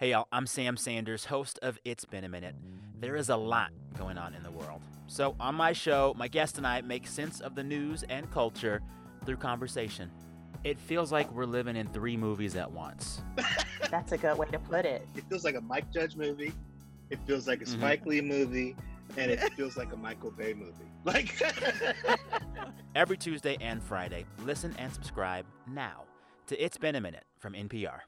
Hey, y'all, I'm Sam Sanders, host of It's Been a Minute. There is a lot going on in the world. So, on my show, my guest and I make sense of the news and culture through conversation. It feels like we're living in three movies at once. That's a good way to put it. It feels like a Mike Judge movie, it feels like a mm-hmm. Spike Lee movie, and it feels like a Michael Bay movie. Like every Tuesday and Friday, listen and subscribe now to It's Been a Minute from NPR.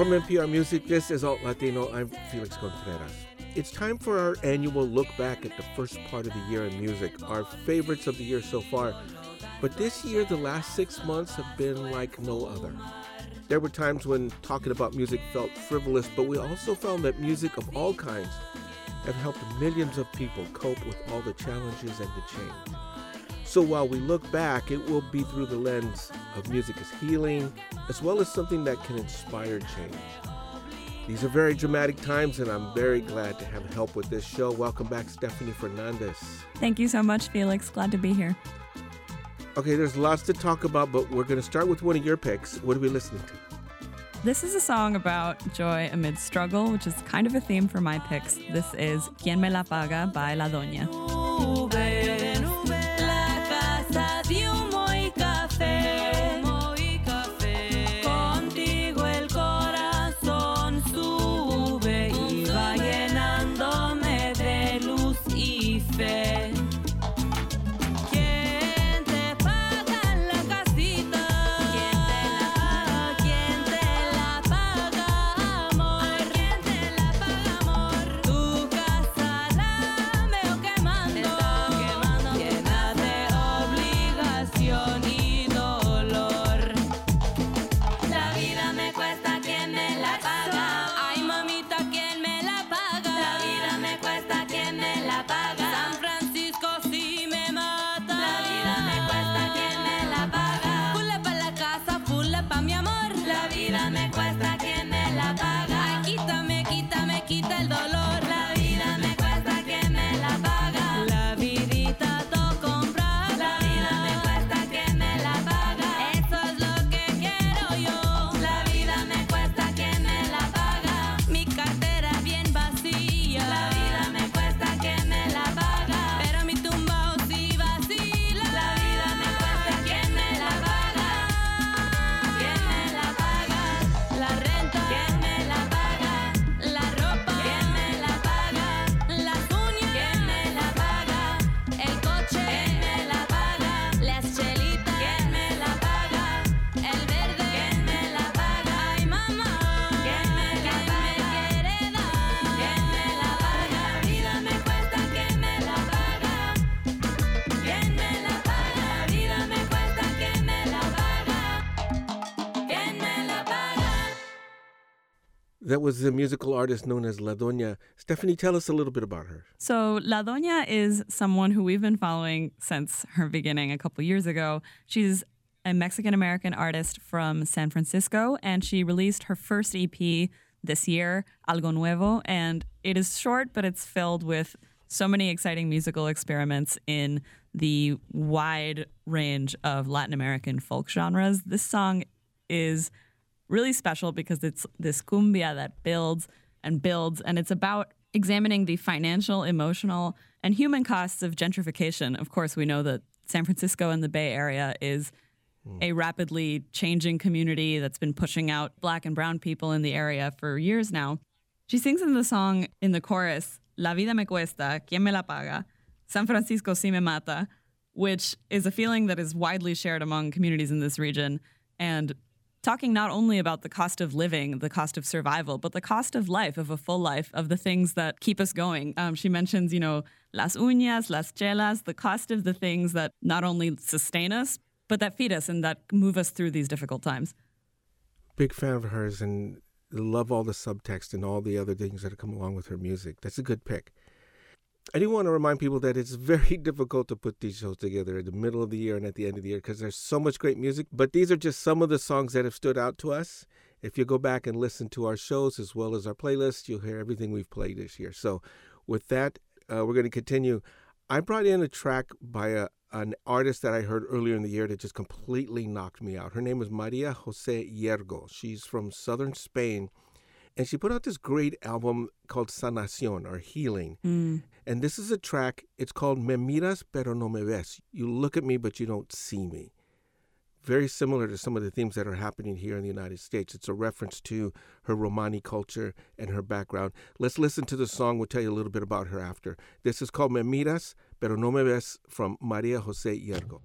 From NPR Music, this is Alt Latino. I'm Felix Contreras. It's time for our annual look back at the first part of the year in music, our favorites of the year so far. But this year, the last six months have been like no other. There were times when talking about music felt frivolous, but we also found that music of all kinds have helped millions of people cope with all the challenges and the change. So while we look back, it will be through the lens of music as healing, as well as something that can inspire change. These are very dramatic times, and I'm very glad to have help with this show. Welcome back, Stephanie Fernandez. Thank you so much, Felix. Glad to be here. Okay, there's lots to talk about, but we're going to start with one of your picks. What are we listening to? This is a song about joy amid struggle, which is kind of a theme for my picks. This is Quien Me La Paga by La Doña. That was the musical artist known as La Doña. Stephanie, tell us a little bit about her. So, La Doña is someone who we've been following since her beginning a couple years ago. She's a Mexican American artist from San Francisco, and she released her first EP this year, Algo Nuevo. And it is short, but it's filled with so many exciting musical experiments in the wide range of Latin American folk genres. This song is really special because it's this cumbia that builds and builds, and it's about examining the financial, emotional, and human costs of gentrification. Of course, we know that San Francisco and the Bay Area is a rapidly changing community that's been pushing out black and brown people in the area for years now. She sings in the song in the chorus, La vida me cuesta, ¿quién me la paga? San Francisco si me mata, which is a feeling that is widely shared among communities in this region. And talking not only about the cost of living, the cost of survival, but the cost of life, of a full life, of the things that keep us going. Um, she mentions, you know, las uñas, las chelas, the cost of the things that not only sustain us, but that feed us and that move us through these difficult times. Big fan of hers and love all the subtext and all the other things that come along with her music. That's a good pick. I do want to remind people that it's very difficult to put these shows together in the middle of the year and at the end of the year because there's so much great music. But these are just some of the songs that have stood out to us. If you go back and listen to our shows as well as our playlist, you'll hear everything we've played this year. So, with that, uh, we're going to continue. I brought in a track by a, an artist that I heard earlier in the year that just completely knocked me out. Her name is Maria Jose Llergo. She's from southern Spain. And she put out this great album called Sanacion or Healing. Mm. And this is a track, it's called Me Miras Pero No Me Ves. You look at me, but you don't see me. Very similar to some of the themes that are happening here in the United States. It's a reference to her Romani culture and her background. Let's listen to the song. We'll tell you a little bit about her after. This is called Me Miras Pero No Me Ves from Maria Jose Llergo.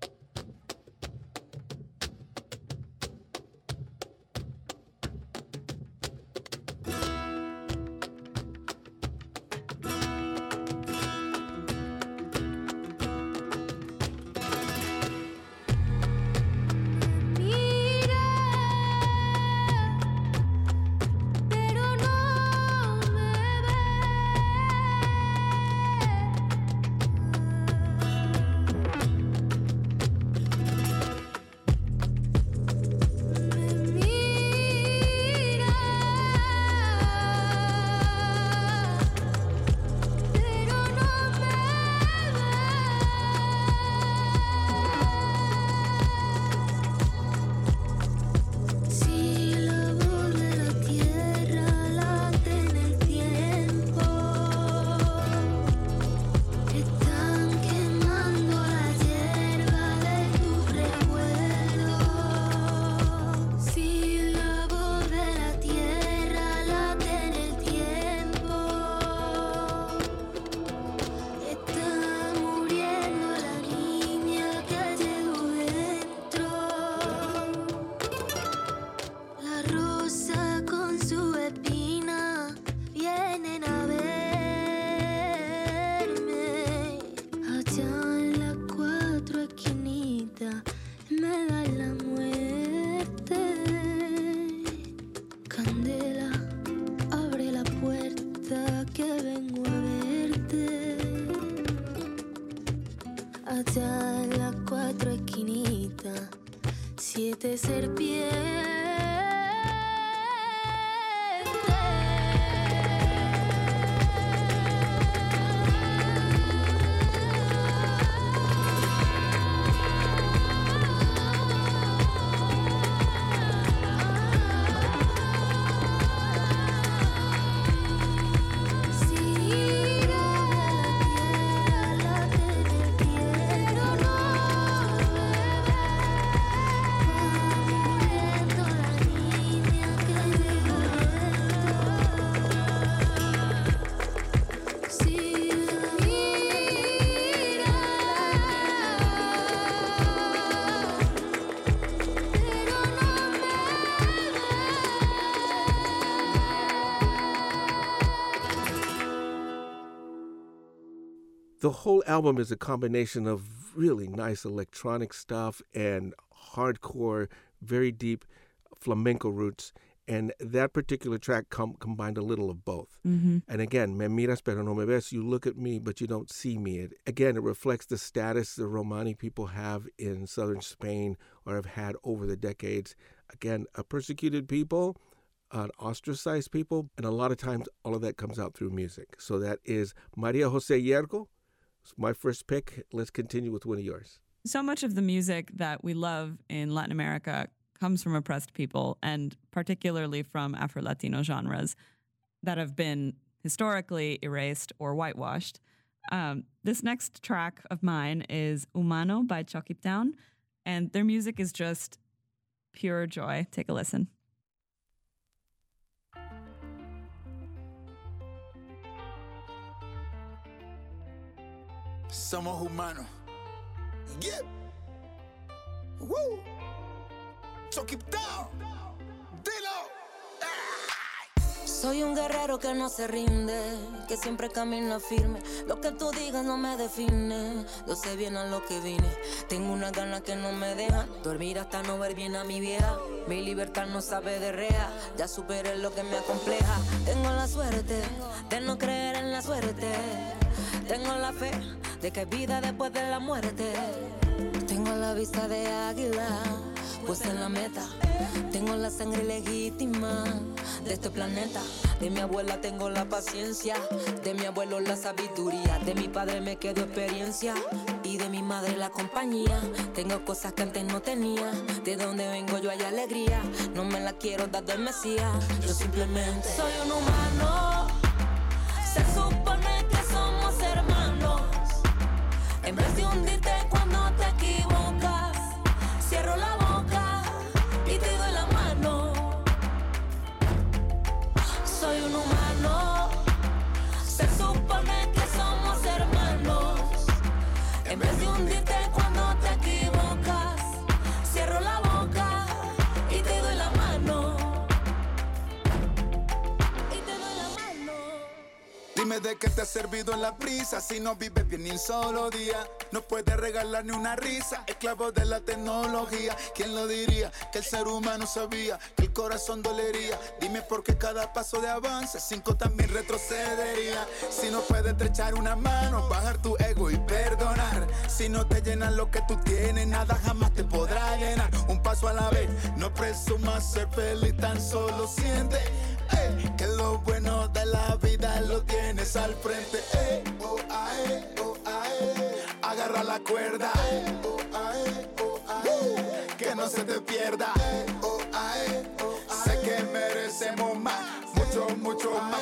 The whole album is a combination of really nice electronic stuff and hardcore, very deep flamenco roots. And that particular track com- combined a little of both. hmm And again, me miras pero no me ves. You look at me, but you don't see me. It, again, it reflects the status the Romani people have in southern Spain or have had over the decades. Again, a persecuted people, an ostracized people, and a lot of times all of that comes out through music. So that is Maria Jose Llergo. My first pick. Let's continue with one of yours. So much of the music that we love in Latin America comes from oppressed people, and particularly from Afro Latino genres that have been historically erased or whitewashed. Um, this next track of mine is Humano by Chucky and their music is just pure joy. Take a listen. Somos humanos. So keep down. Dilo. Soy un guerrero que no se rinde, que siempre camina firme. Lo que tú digas no me define, yo sé bien a lo que vine. Tengo una gana que no me dejan dormir hasta no ver bien a mi vieja. Mi libertad no sabe de rea, ya superé lo que me acompleja. Tengo la suerte de no creer en la suerte. Tengo la fe de que vida después de la muerte. Tengo la vista de águila, pues en la meta. Tengo la sangre legítima de este planeta. De mi abuela tengo la paciencia, de mi abuelo la sabiduría, de mi padre me quedó experiencia y de mi madre la compañía. Tengo cosas que antes no tenía, de donde vengo yo hay alegría. No me la quiero dar del Mesías, yo simplemente soy un humano. De qué te ha servido en la prisa Si no vives bien ni un solo día. No puedes regalar ni una risa Esclavo de la tecnología. ¿Quién lo diría? Que el ser humano sabía Que el corazón dolería. Dime por qué cada paso de avance Cinco también retrocedería. Si no puedes estrechar una mano Bajar tu ego y perdonar. Si no te llenan lo que tú tienes Nada jamás te podrá llenar. Un paso a la vez No presumas ser feliz Tan solo siente ey, Que lo bueno de la vida Lo tienes al frente ey, oh, ae, oh, ae. Agarra la cuerda oh, ae. Que no se te pierda. Sé que merecemos más Mucho, mucho más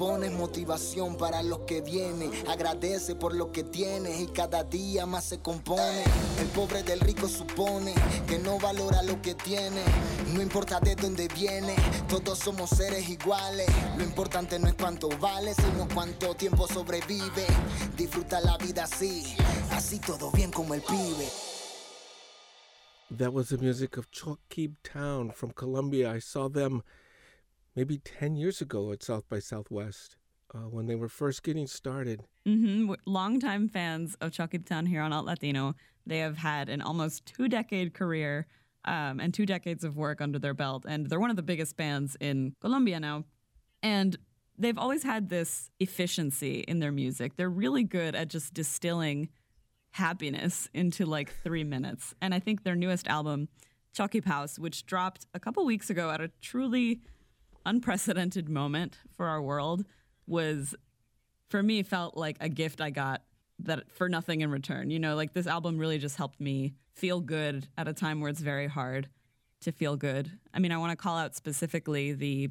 uno se propone es motivación para los que vienen. Agradece por lo que tienes y cada día más se compone. El pobre del rico supone que no valora lo que tiene. No importa de dónde viene, todos somos seres iguales. Lo importante no es cuánto vale, sino cuánto tiempo sobrevive. Disfruta la vida así, así todo bien como el pibe. That was the music of Chokib Town from Colombia. I saw them maybe 10 years ago at South by Southwest uh, when they were first getting started. Mm-hmm. Longtime fans of ChocQuibTown here on Alt Latino. They have had an almost two decade career um, and two decades of work under their belt. And they're one of the biggest bands in Colombia now. And they've always had this efficiency in their music. They're really good at just distilling happiness into like three minutes. And I think their newest album, ChocQuib House, which dropped a couple weeks ago at a truly unprecedented moment for our world, was for me felt like a gift I got that for nothing in return. You know, like this album really just helped me feel good at a time where it's very hard to feel good. I mean, I want to call out specifically the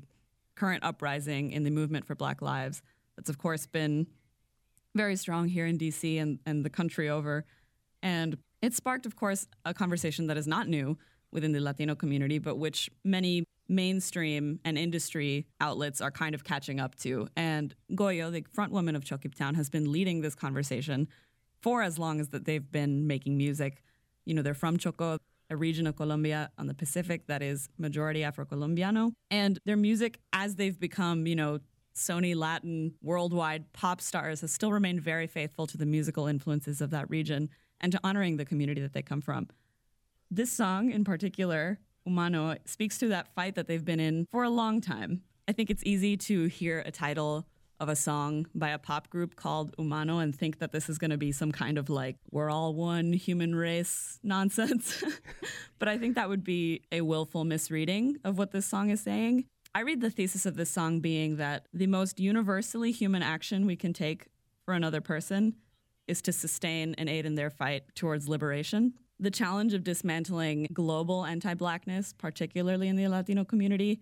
current uprising in the movement for Black Lives. That's, of course, been very strong here in DC and, and the country over. And it sparked, of course, a conversation that is not new within the Latino community, but which many mainstream and industry outlets are kind of catching up to. And Goyo, the front woman of ChocQuibTown, has been leading this conversation for as long as that they've been making music. You know, they're from Choco, a region of Colombia on the Pacific that is majority Afro-Colombiano. And their music, as they've become, you know, Sony Latin worldwide pop stars, has still remained very faithful to the musical influences of that region and to honoring the community that they come from. This song in particular, Humano, speaks to that fight that they've been in for a long time. I think it's easy to hear a title of a song by a pop group called Humano and think that this is going to be some kind of like, we're all one human race nonsense. but I think that would be a willful misreading of what this song is saying. I read the thesis of this song being that the most universally human action we can take for another person is to sustain and aid in their fight towards liberation. The challenge of dismantling global anti blackness, particularly in the Latino community,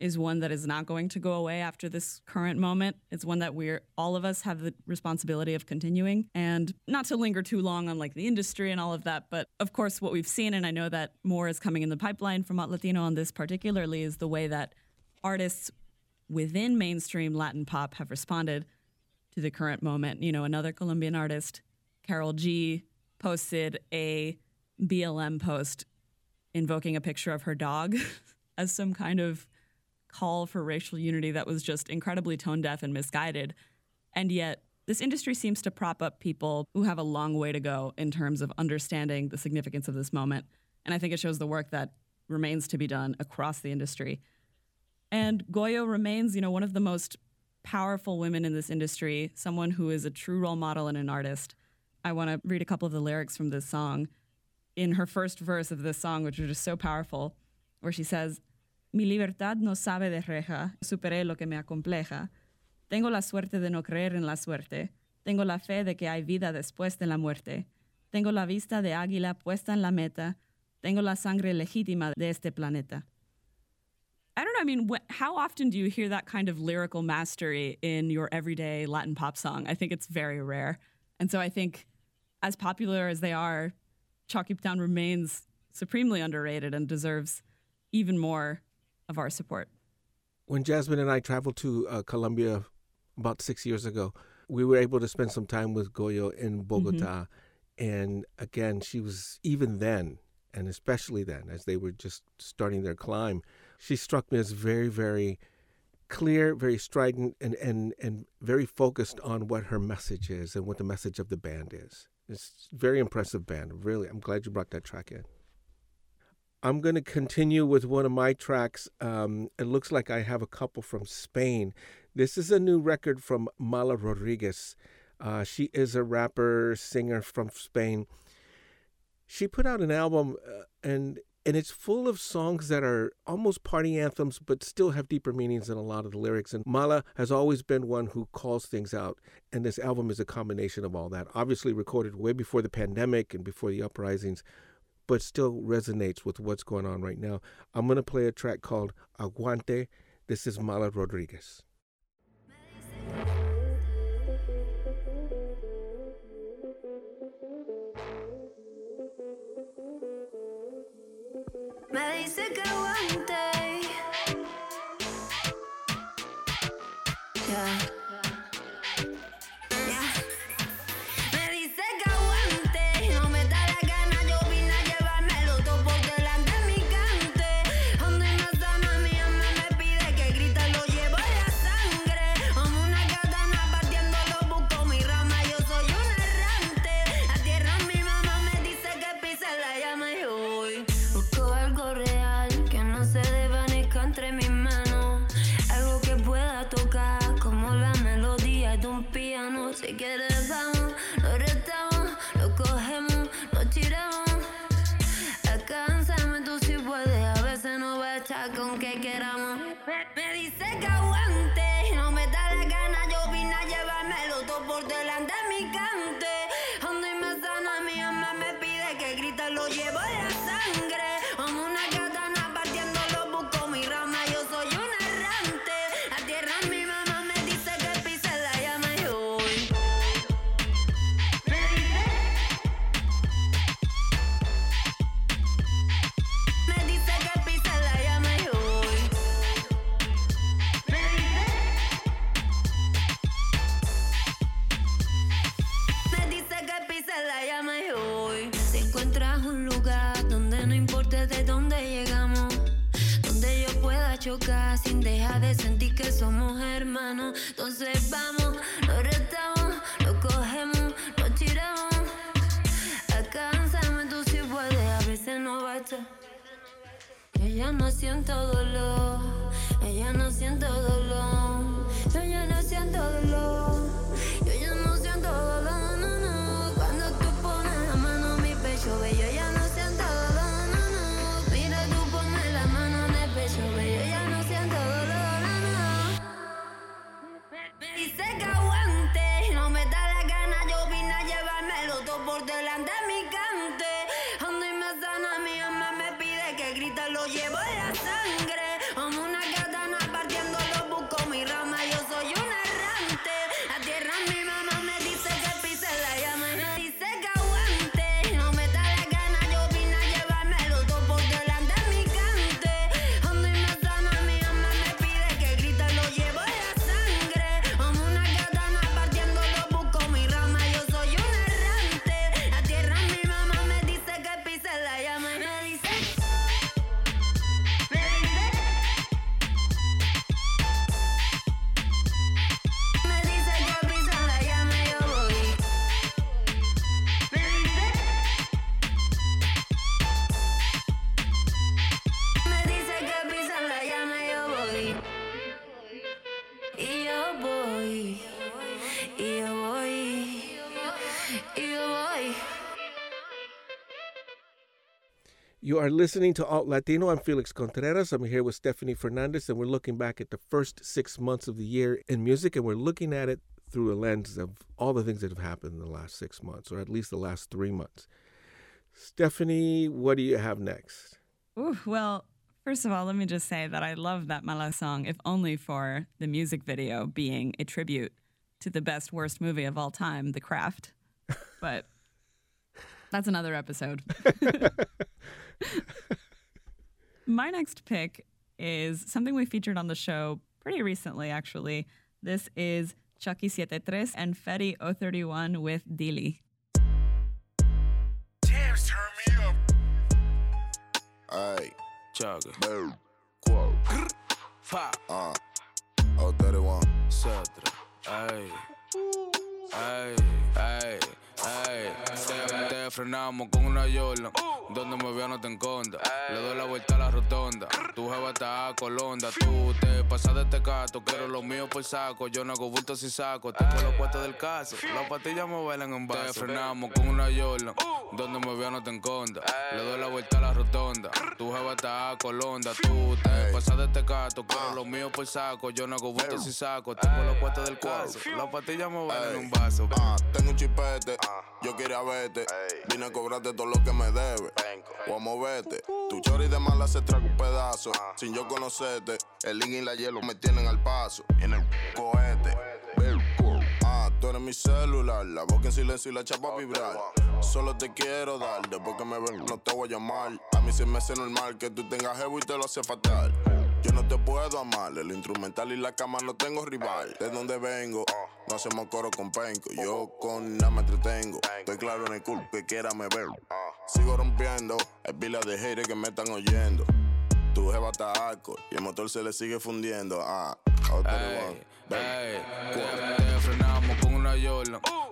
is one that is not going to go away after this current moment. It's one that we're all of us have the responsibility of continuing and not to linger too long on like the industry and all of that, but of course what we've seen and I know that more is coming in the pipeline from Latino on this particularly is the way that artists within mainstream Latin pop have responded to the current moment. You know, another Colombian artist, Karol G, posted a BLM post invoking a picture of her dog as some kind of call for racial unity that was just incredibly tone deaf and misguided. And yet, this industry seems to prop up people who have a long way to go in terms of understanding the significance of this moment. And I think it shows the work that remains to be done across the industry. And Goyo remains, you know, one of the most powerful women in this industry, someone who is a true role model and an artist. I want to read a couple of the lyrics from this song. In her first verse of this song, which is just so powerful, where she says, Mi libertad no sabe de reja, superé lo que me acompleja. Tengo la suerte de no creer en la suerte. Tengo la fe de que hay vida después de la muerte. Tengo la vista de águila puesta en la meta. Tengo la sangre legítima de este planeta. I don't know. I mean, wh- how often do you hear that kind of lyrical mastery in your everyday Latin pop song? I think it's very rare. And so I think, as popular as they are, ChocQuibTown remains supremely underrated and deserves even more of our support. When Jasmine and I traveled to uh, Colombia about six years ago, we were able to spend some time with Goyo in Bogota. And again, she was, even then, and especially then, as they were just starting their climb, she struck me as very, very clear, very strident, and, and, and very focused on what her message is and what the message of the band is. It's very impressive band. Really, I'm glad you brought that track in. I'm going to continue with one of my tracks. Um, it looks like I have a couple from Spain. This is a new record from Mala Rodriguez. Uh, she is a rapper, singer from Spain. She put out an album, uh, and and it's full of songs that are almost party anthems, but still have deeper meanings than a lot of the lyrics. And Mala has always been one who calls things out, and this album is a combination of all that. Obviously, recorded way before the pandemic and before the uprisings, but still resonates with what's going on right now. I'm going to play a track called Aguante. This is Mala Rodriguez. Si quieres, somos hermanos, entonces vamos, lo retamos, lo cogemos, lo tiramos. Alcánzame tú si puedes, a veces no basta. Ella no siento dolor, You are listening to Alt Latino. I'm Felix Contreras. I'm here with Stephanie Fernandez, and we're looking back at the first six months of the year in music, and we're looking at it through a lens of all the things that have happened in the last six months, or at least the last three months. Stephanie, what do you have next? Ooh, well, first of all, let me just say that I love that Mala song, if only for the music video being a tribute to the best worst movie of all time, The Craft. But that's another episode. My next pick is something we featured on the show pretty recently, actually. This is Chucky 73 and Fetty 031 with Dili. Ay, Chugga. boom, quote, Fa. uh, oh, 31. Cetra. Ay. Ay, ay, ay. Te, frenamos con una Jordan. Donde me veo no te enconda. Le doy la vuelta a la rotonda. Tu jeva está a colonda. Tú te pasas de este cato. Quiero lo mío por saco. Yo no hago bultos y saco. Tengo los puestos del caso. Las patillas me bailan en vaso. Te frenamos con una Jordan. Donde me veo no te enconda. Le doy la vuelta a la rotonda. Tu jeva está a colonda. Tú te pasas de este cato. Quiero lo mío por saco. Yo no hago bultos y saco. Tengo los puestos del caso. Las patillas me bailan en un vaso. Ah, tengo un chipete, yo quería verte. Vine a cobrarte todo lo que me debe. O a moverte. Tu chori de mala se traga un pedazo. Sin yo conocerte, el link y la hielo me tienen al paso. En el cohete. Ah, tú eres mi celular, la boca en silencio y la chapa a vibrar. Solo te quiero dar, después que me ven no te voy a llamar. A mí se me hace normal que tú tengas jevo y te lo hace fatal. Yo no te puedo amar, el instrumental y la cama no tengo rival. De donde vengo, no hacemos coro con penco. Yo con nada me entretengo. Estoy claro en el culo que quiera me ver. Sigo rompiendo, hay pila de haters que me están oyendo. Tu jeva está alcohol y el motor se le sigue fundiendo. Ah, otro Ey, ey, te, te frenamos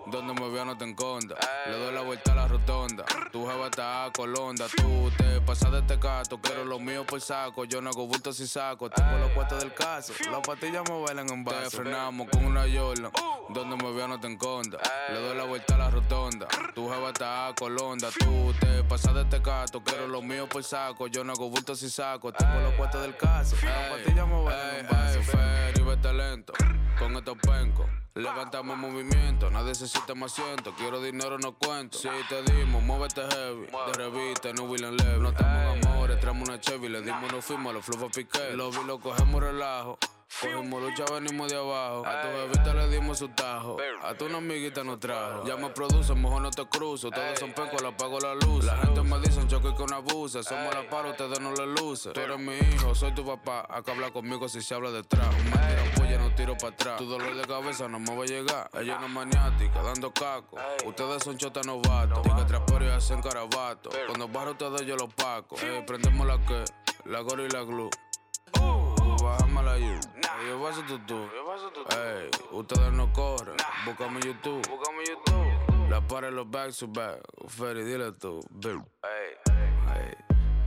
Donde me veo no te enconda. Le doy la vuelta a la rotonda. Tu jeva está a colonda. Tú te pasas de este cato. Quiero lo mío por saco. Yo no hago bultos y saco. Tengo los puestos del caso. Las patillas me bailan en vaso. Te frenamos con una Jordan. Donde me veo no te enconda. Le doy la vuelta a la rotonda. Tu jeva está a colonda. Tú te pasas de este cato. Quiero lo mío por saco. Yo no hago bultos y saco. Tengo los puestos del caso. Las patillas me bailan en vaso. Feria y vete lento. Con estos pencos. Levantamos movimiento, nadie siente más asiento. Quiero dinero, no cuento. Si te dimos, muévete heavy. De revista, no William Levy. No estamos amores, traemos una Chevy. Le dimos, nos fuimos, los flujos piqué. Los vi, lo cogemos relajo. Cogimos lucha, venimos de abajo. A tu bebita le dimos su tajo. A tu una amiguita nos trajo. Ya me produce, mejor no te cruzo. Todos son pencos, le apago la luz. La gente me dice un choque con abusa. Somos la para, ustedes no le luce. Tú eres mi hijo, soy tu papá. Acá habla conmigo si se habla detrás. Me tiran polla, no tiro para atrás. Tu dolor de cabeza no me va a llegar. Ella no es maniática, dando caco. Ustedes son chotas novatos. Tica trapero y hacen carabato. Cuando barro ustedes yo los paco. Ey, prendemos la que, la gorra y la glue. Bájame la you. Yo paso tú tú. Ey, ustedes no corren. Búscame en YouTube. La pared los back to back. Ferry, dile tú. Bill. Ey, ey,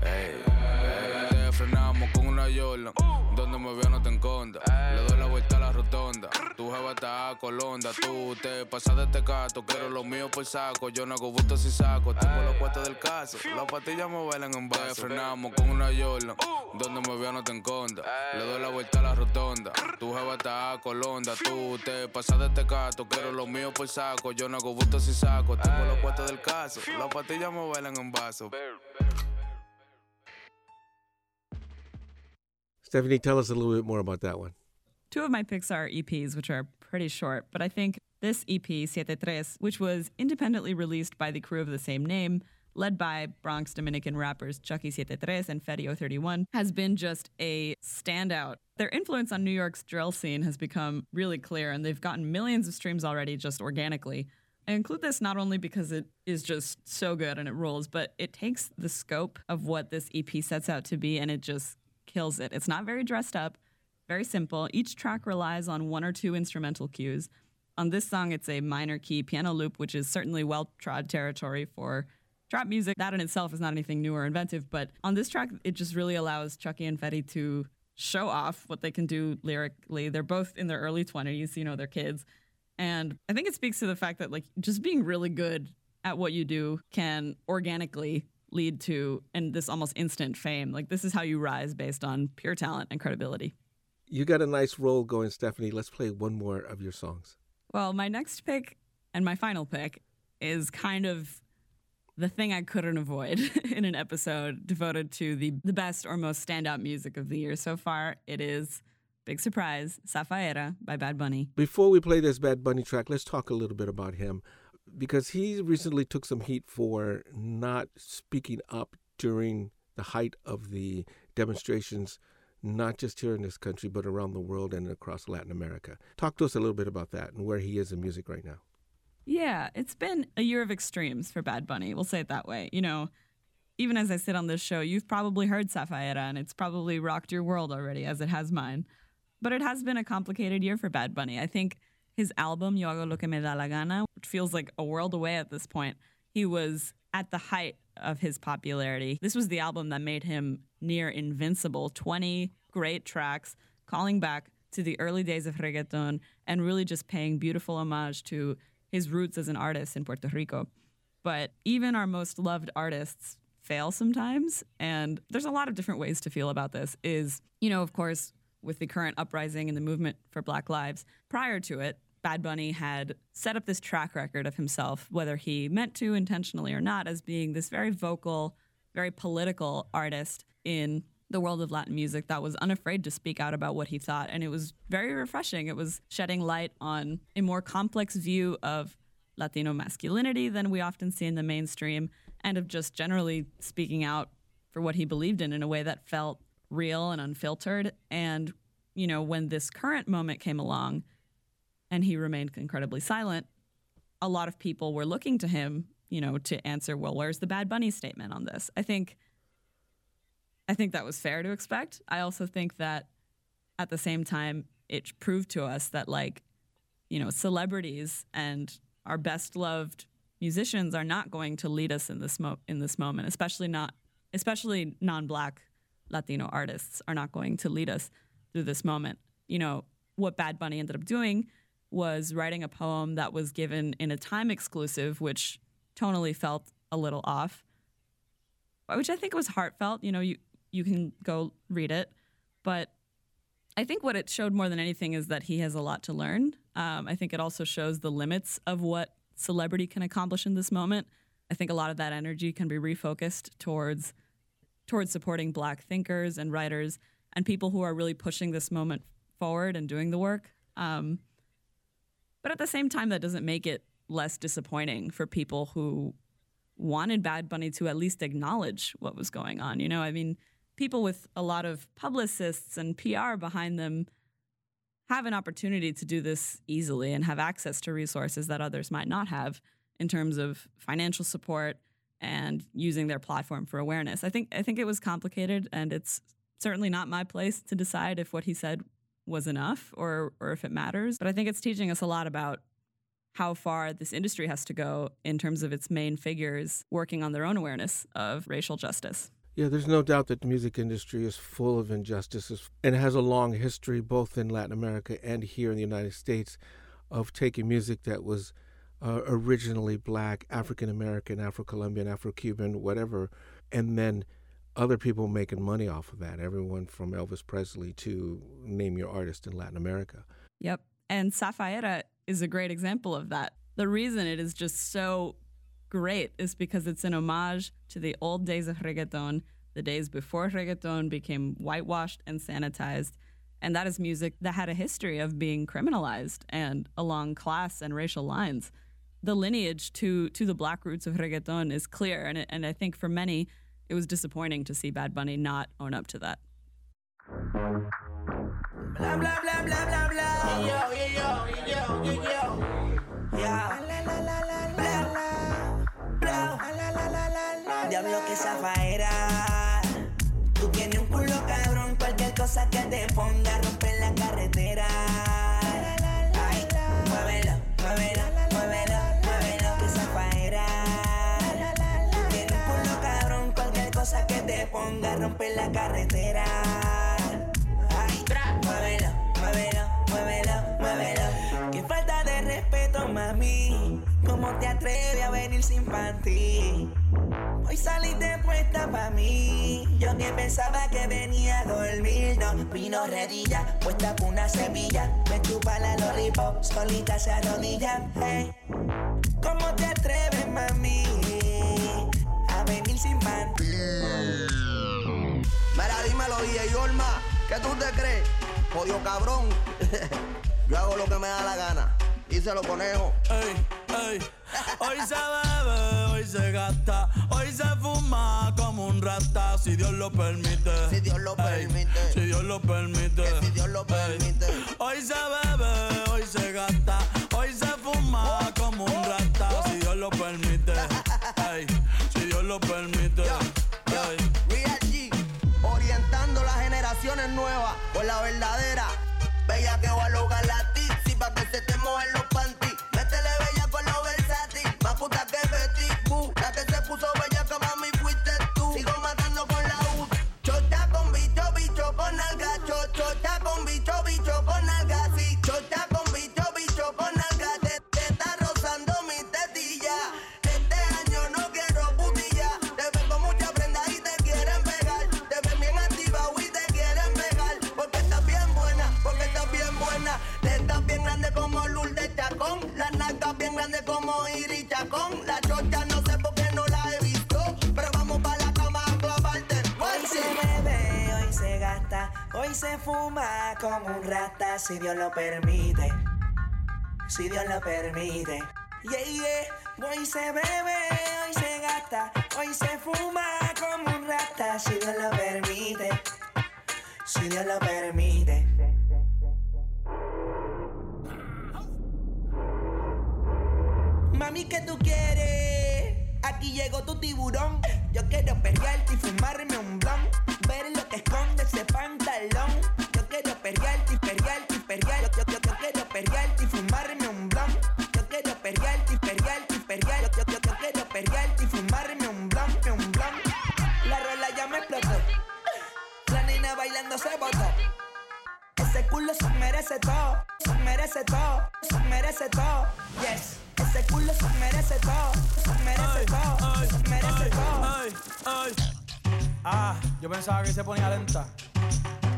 ey. Te frenamos con una Jordan. Donde me veo no te enconda. Le doy la vuelta a la rotonda. Tu jeva está a colonda. Tú te pasas de este cato. Quiero lo mío por saco. Yo no hago bultos y saco. Tengo los puestos del caso. Las patillas me bailan en vaso. Te frenamos con una Jordan. Donde me veo no te enconda. Le doy la vuelta a la rotonda. Tu jeva está a colonda. Tú te pasas de este cato. Quiero lo mío por saco. Yo no hago bultos y saco. Tengo los puestos del caso. Las patillas me bailan en vaso. Stephanie, tell us a little bit more about that one. Two of my picks are EPs, which are pretty short, but I think this EP, Siete Tres, which was independently released by the crew of the same name, led by Bronx Dominican rappers Chucky Siete Tres and Fetty 031, has been just a standout. Their influence on New York's drill scene has become really clear, and they've gotten millions of streams already just organically. I include this not only because it is just so good and it rules, but it takes the scope of what this EP sets out to be and it just kills it. It's not very dressed up, very simple. Each track relies on one or two instrumental cues. On this song, it's a minor key piano loop, which is certainly well trod territory for trap music. That in itself is not anything new or inventive, but on this track, it just really allows Chucky and Fetty to show off what they can do lyrically. They're both in their early 20s, you know, they're kids. And I think it speaks to the fact that, like, just being really good at what you do can organically lead to and this almost instant fame. Like this is how you rise based on pure talent and credibility. You got a nice roll going, Stephanie. Let's play one more of your songs. Well, my next pick and my final pick is kind of the thing I couldn't avoid in an episode devoted to the, the best or most standout music of the year so far. It is, big surprise, Safaera by Bad Bunny. Before we play this Bad Bunny track, let's talk a little bit about him because he recently took some heat for not speaking up during the height of the demonstrations not just here in this country, but around the world and across Latin America. Talk to us a little bit about that and where he is in music right now. Yeah, it's been a year of extremes for Bad Bunny. We'll say it that way. You know, even as I sit on this show, you've probably heard Safaera and it's probably rocked your world already, as it has mine. But it has been a complicated year for Bad Bunny. I think his album, Yo Hago Lo Que Me Da La Gana, which feels like a world away at this point, he was at the height of his popularity. This was the album that made him near invincible 20 great tracks, calling back to the early days of reggaeton and really just paying beautiful homage to his roots as an artist in Puerto Rico. But even our most loved artists fail sometimes. And there's a lot of different ways to feel about this. Is, you know, of course, with the current uprising and the movement for Black Lives, prior to it, Bad Bunny had set up this track record of himself, whether he meant to intentionally or not, as being this very vocal, very political artist in the world of Latin music that was unafraid to speak out about what he thought. And it was very refreshing. It was shedding light on a more complex view of Latino masculinity than we often see in the mainstream, and of just generally speaking out for what he believed in in a way that felt real and unfiltered. And, you know, when this current moment came along and he remained incredibly silent, a lot of people were looking to him, you know, to answer, well, where's the Bad Bunny statement on this? I think I think that was fair to expect. I also think that at the same time, it proved to us that, like, you know, celebrities and our best loved musicians are not going to lead us in this mo- in this moment, especially not, especially non-black Latino artists are not going to lead us through this moment. You know, what Bad Bunny ended up doing was writing a poem that was given in a time exclusive, which tonally felt a little off, which I think was heartfelt. You know, you you can go read it. But I think what it showed more than anything is that he has a lot to learn. Um, I think it also shows the limits of what celebrity can accomplish in this moment. I think a lot of that energy can be refocused towards towards supporting black thinkers and writers and people who are really pushing this moment forward and doing the work. Um, but at the same time, that doesn't make it less disappointing for people who wanted Bad Bunny to at least acknowledge what was going on. You know, I mean, people with a lot of publicists and PR behind them have an opportunity to do this easily and have access to resources that others might not have in terms of financial support and using their platform for awareness. I think I think it was complicated and it's certainly not my place to decide if what he said was enough or or if it matters, but I think it's teaching us a lot about how far this industry has to go in terms of its main figures working on their own awareness of racial justice. Yeah, there's no doubt that the music industry is full of injustices and has a long history, both in Latin America and here in the United States, of taking music that was uh, originally black, African American, Afro Colombian, Afro Cuban, whatever, and then other people making money off of that. Everyone from Elvis Presley to name your artist in Latin America. Yep. And Safaera is a great example of that. The reason it is just so great is because it's an homage to the old days of reggaeton, the days before reggaeton became whitewashed and sanitized. And that is music that had a history of being criminalized and along class and racial lines. The lineage to, to the black roots of reggaeton is clear. And, and I think for many, it was disappointing to see Bad Bunny not own up to that. Blah, blah, blah, blah, blah, blah. Yo, yo, yo, yo, yo. Yeah. Diablo que safaera. Tú tienes un culo cabrón, cualquier cosa que te ponga rompe la carretera. Ponga rompe la carretera. Ay, muévelo, muévelo, muévelo, muévelo. Qué falta de respeto, mami. ¿Cómo te atreves a venir sin panty? Hoy saliste vino pa' mí. Yo que pensaba que venía a dormir, no vino redilla, puesta con una semilla. Me chupa la lollipop, solita se arrodilla. Hey. ¿Cómo te atreves, mami, a sin pan? Mira, dímelo, DJ Olma, ¿qué tú te crees? Jodido cabrón. Yo hago lo que me da la gana. Y se lo conejo. Ey, ey. Hoy se bebe, hoy se gasta, hoy se fuma como un rata, si Dios lo permite. Si Dios lo Ey, permite. Si Dios lo permite. si Dios lo permite. Si Dios lo permite. Si Dios lo permite. Yeah, yeah. Hoy se bebe, Yo, yo, perrearte y fumarme un blon, un blon. La rola ya me explotó. La nena bailando se botó. Ese culo se merece todo, se merece todo, se merece todo. Yes, ese culo se merece todo, se merece todo, se merece todo. Ay, ay. Ah, yo pensaba que se ponía lenta.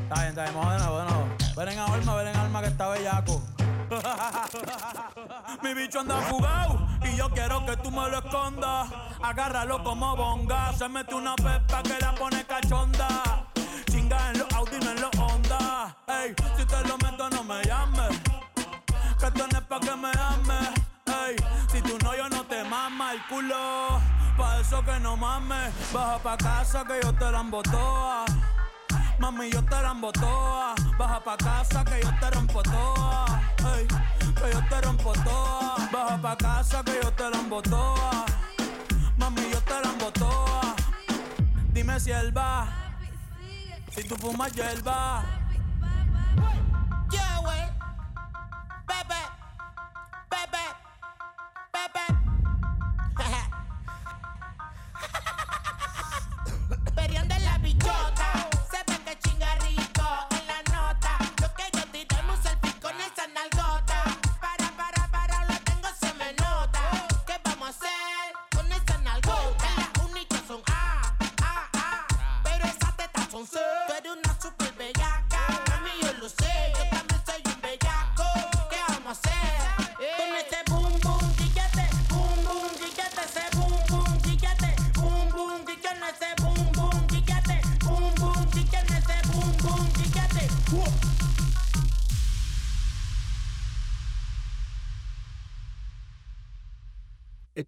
Está bien, está bien, vamos de nuevo, de nuevo. Ven en alma, ven en alma que está bellaco. Mi bicho anda fugado y yo quiero que tú me lo escondas. Agárralo como bonga. Se mete una pepa que la pone cachonda. Chinga en los Audi, no en los Honda. Ey, si te lo meto, no me llames. Que no es pa' que me ames. Ey, si tú no, yo no te mama el culo. Pa' eso que no mames. Baja pa' casa que yo te la embotoa. Mami, yo te la embotoa. Baja pa' casa que yo te rompo toa. Que yo te rompo toa. Baja pa' casa que yo te la embotoa. Mami, yo te la embotoa. Dime si él va. Si tú fumas hierba. Yeah, wey. Pepe. Pepe. Pepe.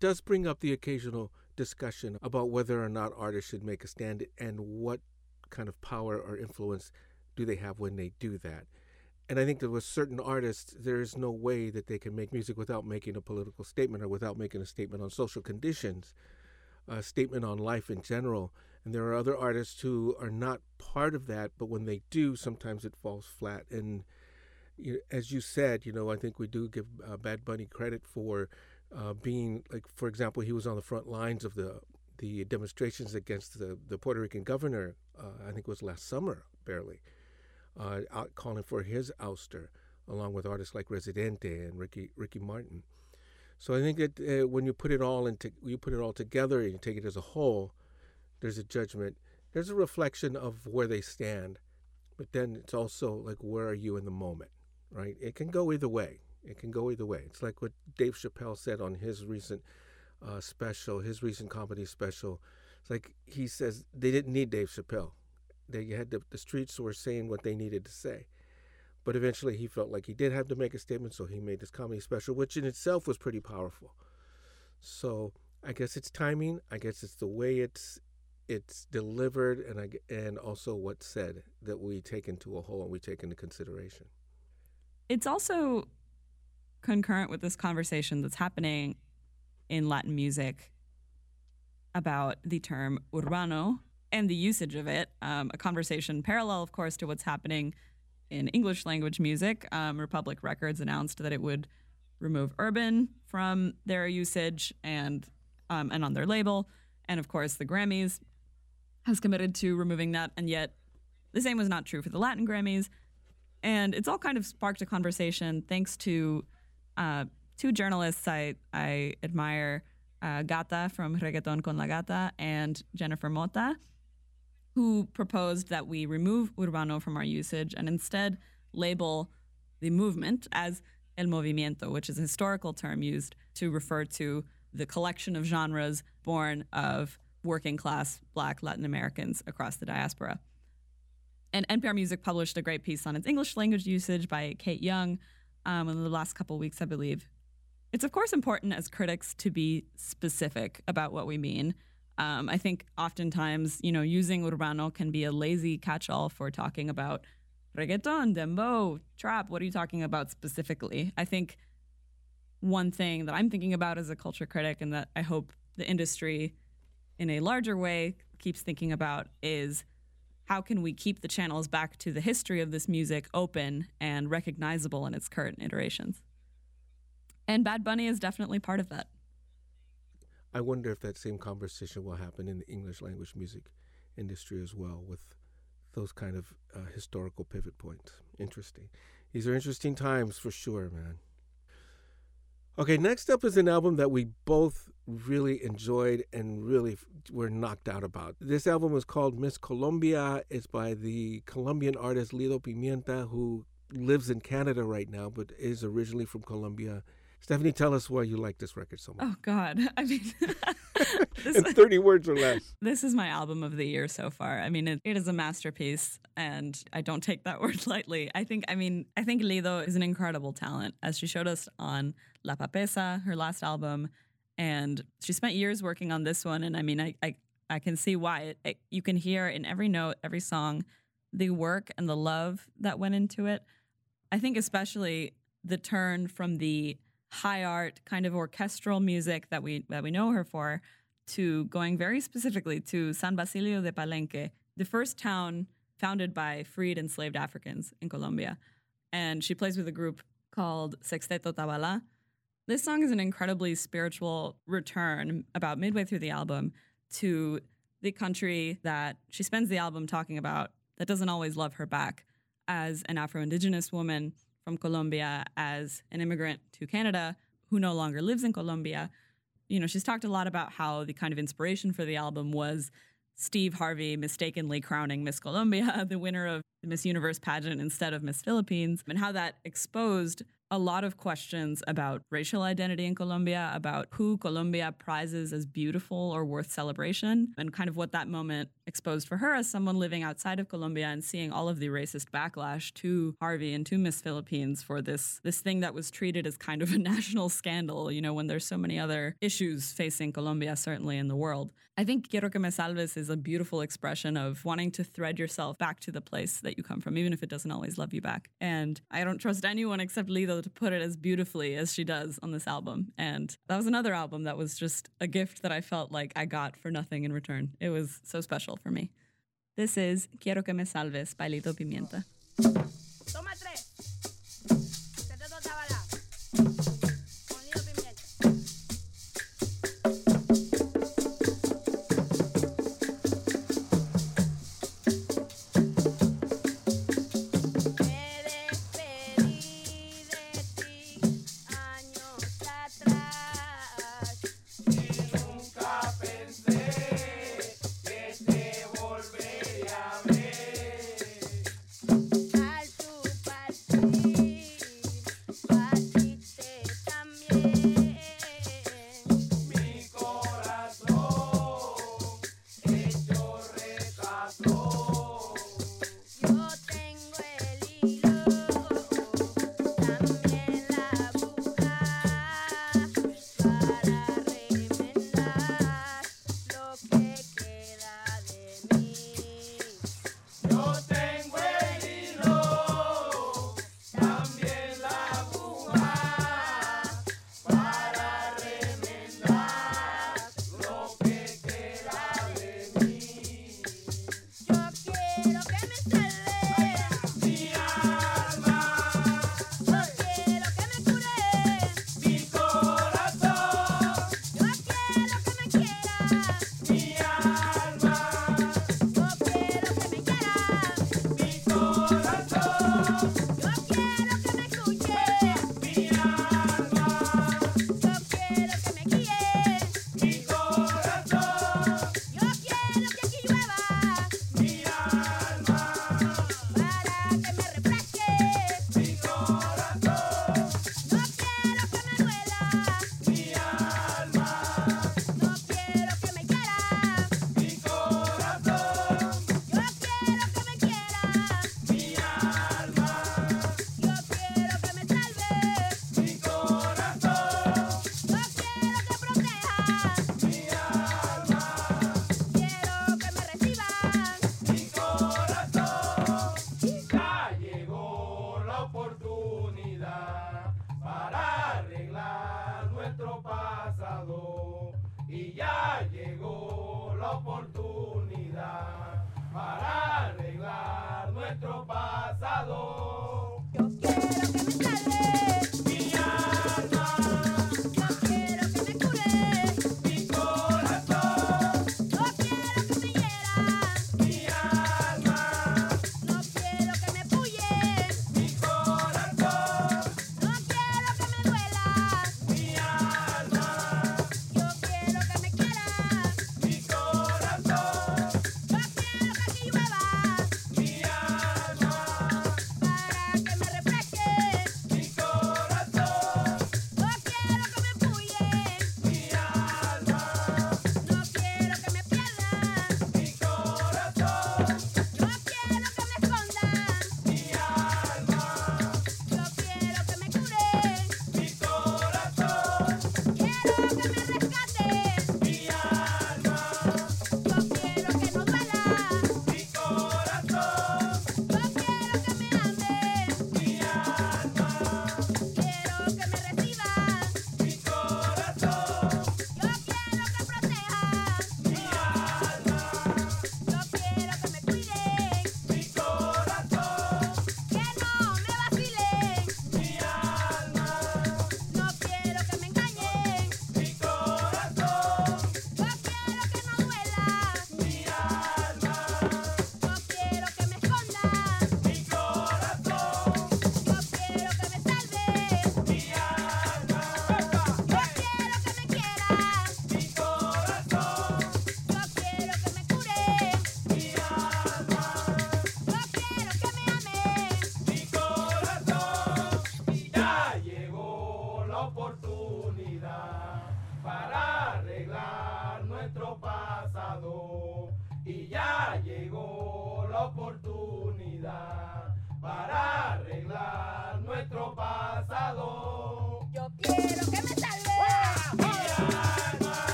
Does bring up the occasional discussion about whether or not artists should make a stand and what kind of power or influence do they have when they do that. And I think that with certain artists, there is no way that they can make music without making a political statement or without making a statement on social conditions, a statement on life in general. And there are other artists who are not part of that, but when they do, sometimes it falls flat. And you as you said, you know, I think we do give uh, Bad Bunny credit for uh, being like, for example, he was on the front lines of the the demonstrations against the, the Puerto Rican governor. Uh, I think it was last summer, barely, uh, out calling for his ouster, along with artists like Residente and Ricky Ricky Martin. So I think that uh, when you put it all into you put it all together and you take it as a whole, there's a judgment, there's a reflection of where they stand, but then it's also like where are you in the moment, right? It can go either way. It can go either way. It's like what Dave Chappelle said on his recent uh, special, his recent comedy special. It's like he says they didn't need Dave Chappelle. They had the, the streets were saying what they needed to say. But eventually he felt like he did have to make a statement, so he made this comedy special, which in itself was pretty powerful. So I guess it's timing. I guess it's the way it's it's delivered, and I, and also what's said that we take into a whole and we take into consideration. It's also concurrent with this conversation that's happening in Latin music about the term urbano and the usage of it. Um, a conversation parallel, of course, to what's happening in English language music. Um, Republic Records announced that it would remove urban from their usage and um, and on their label, and of course, the Grammys has committed to removing that, and yet the same was not true for the Latin Grammys. And it's all kind of sparked a conversation thanks to uh, two journalists I, I admire, uh, Gata from Reggaeton con la Gata and Jennifer Mota, who proposed that we remove urbano from our usage and instead label the movement as el movimiento, which is a historical term used to refer to the collection of genres born of working class black Latin Americans across the diaspora. And NPR Music published a great piece on its English language usage by Kate Young um, in the last couple weeks, I believe. It's, of course, important as critics to be specific about what we mean. Um, I think oftentimes, you know, using urbano can be a lazy catch all for talking about reggaeton, dembow, trap. What are you talking about specifically? I think one thing that I'm thinking about as a culture critic and that I hope the industry in a larger way keeps thinking about is how can we keep the channels back to the history of this music open and recognizable in its current iterations? And Bad Bunny is definitely part of that. I wonder if that same conversation will happen in the English language music industry as well, with those kind of uh, historical pivot points. Interesting. These are interesting times for sure, man. Okay, next up is an album that we both really enjoyed and really were knocked out about. This album is called Miss Colombia. It's by the Colombian artist Lido Pimienta, who lives in Canada right now, but is originally from Colombia. Stephanie, tell us why you like this record so oh, much. Oh God, I mean, In 30 words or less. this is my album of the year so far. I mean, it, it is a masterpiece, and I don't take that word lightly. I think, I mean, I think Lido is an incredible talent, as she showed us on La Papesa, her last album, and she spent years working on this one. And I mean, I I, I can see why. It, it, you can hear in every note, every song, the work and the love that went into it. I think especially the turn from the high art kind of orchestral music that we that we know her for to going very specifically to San Basilio de Palenque, the first town founded by freed enslaved Africans in Colombia. And she plays with a group called Sexteto Tabala. This song is an incredibly spiritual return about midway through the album to the country that she spends the album talking about that doesn't always love her back as an Afro Indigenous woman from Colombia, as an immigrant to Canada who no longer lives in Colombia. You know, she's talked a lot about how the kind of inspiration for the album was Steve Harvey mistakenly crowning Miss Colombia the winner of the Miss Universe pageant instead of Miss Philippines, and how that exposed a lot of questions about racial identity in Colombia, about who Colombia prizes as beautiful or worth celebration, and kind of what that moment exposed for her as someone living outside of Colombia and seeing all of the racist backlash to Harvey and to Miss Philippines for this this thing that was treated as kind of a national scandal, you know, when there's so many other issues facing Colombia, certainly in the world. I think Quiero que me salves is a beautiful expression of wanting to thread yourself back to the place that you come from, even if it doesn't always love you back. And I don't trust anyone except Lido to put it as beautifully as she does on this album. And that was another album that was just a gift that I felt like I got for nothing in return. It was so special for me. This is Quiero que me salves by Lido Pimienta. Toma tres.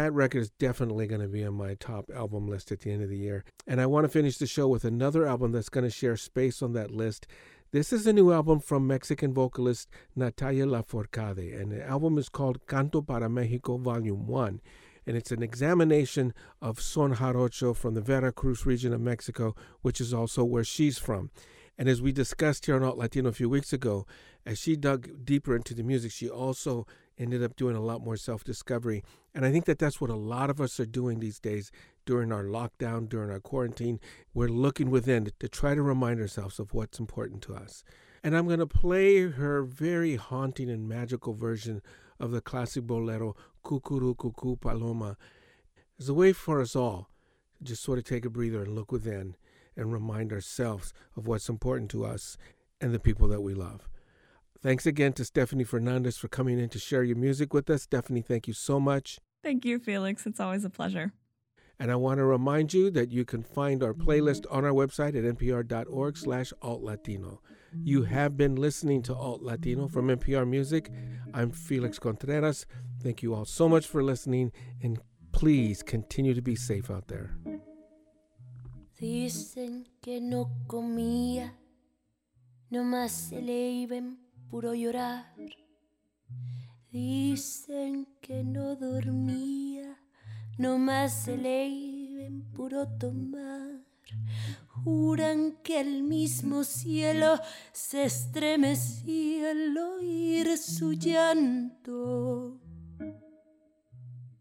That record is definitely going to be on my top album list at the end of the year. And I want to finish the show with another album that's going to share space on that list. This is a new album from Mexican vocalist Natalia Lafourcade, and the album is called Canto para Mexico Volume 1. And it's an examination of son jarocho from the Veracruz region of Mexico, which is also where she's from. And as we discussed here on Alt Latino a few weeks ago, as she dug deeper into the music, she also ended up doing a lot more self discovery. And I think that that's what a lot of us are doing these days during our lockdown, during our quarantine. We're looking within to try to remind ourselves of what's important to us. And I'm going to play her very haunting and magical version of the classic bolero, Cucurrucucú Paloma, as a way for us all to just sort of take a breather and look within and remind ourselves of what's important to us and the people that we love. Thanks again to Stephanie Fernandez for coming in to share your music with us. Stephanie, thank you so much. Thank you, Felix. It's always a pleasure. And I want to remind you that you can find our playlist on our website at npr.org slash altlatino. You have been listening to Alt Latino from NPR Music. I'm Felix Contreras. Thank you all so much for listening, and please continue to be safe out there. Dicen que no comía, nomás se le iba en puro llorar. Dicen que no dormía, nomás se le iba puro tomar. Juran que el mismo cielo se estremecía al oír su llanto.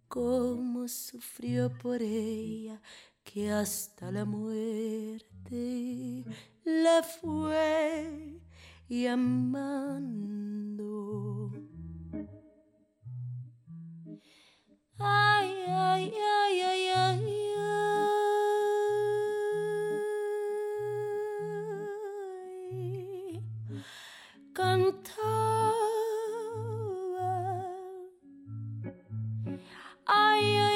Cómo sufrió por ella que hasta la muerte la fue llamando. Ay, ay, ay, ay, ay, ay. Cantaba. Ay, ay,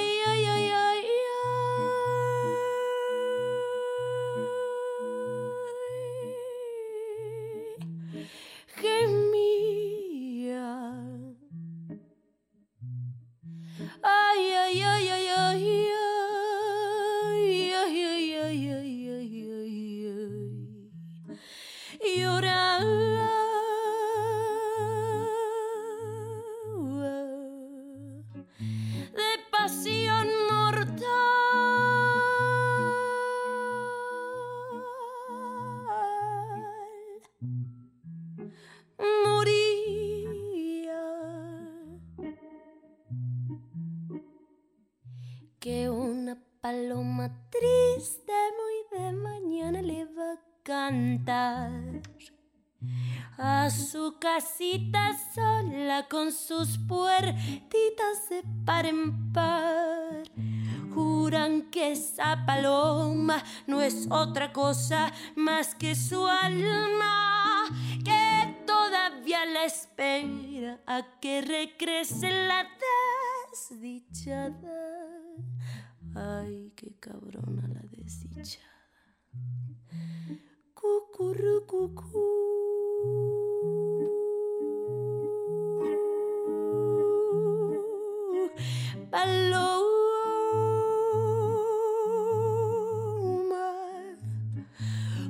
Que una paloma triste muy de mañana le va a cantar a su casita sola con sus puertitas de par en par. Juran que esa paloma no es otra cosa más que su alma, que todavía la espera a que regrese la desdichada. Ay, qué cabrona la desdichada. Cucurru, Paloma,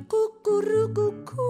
cucurrucucú.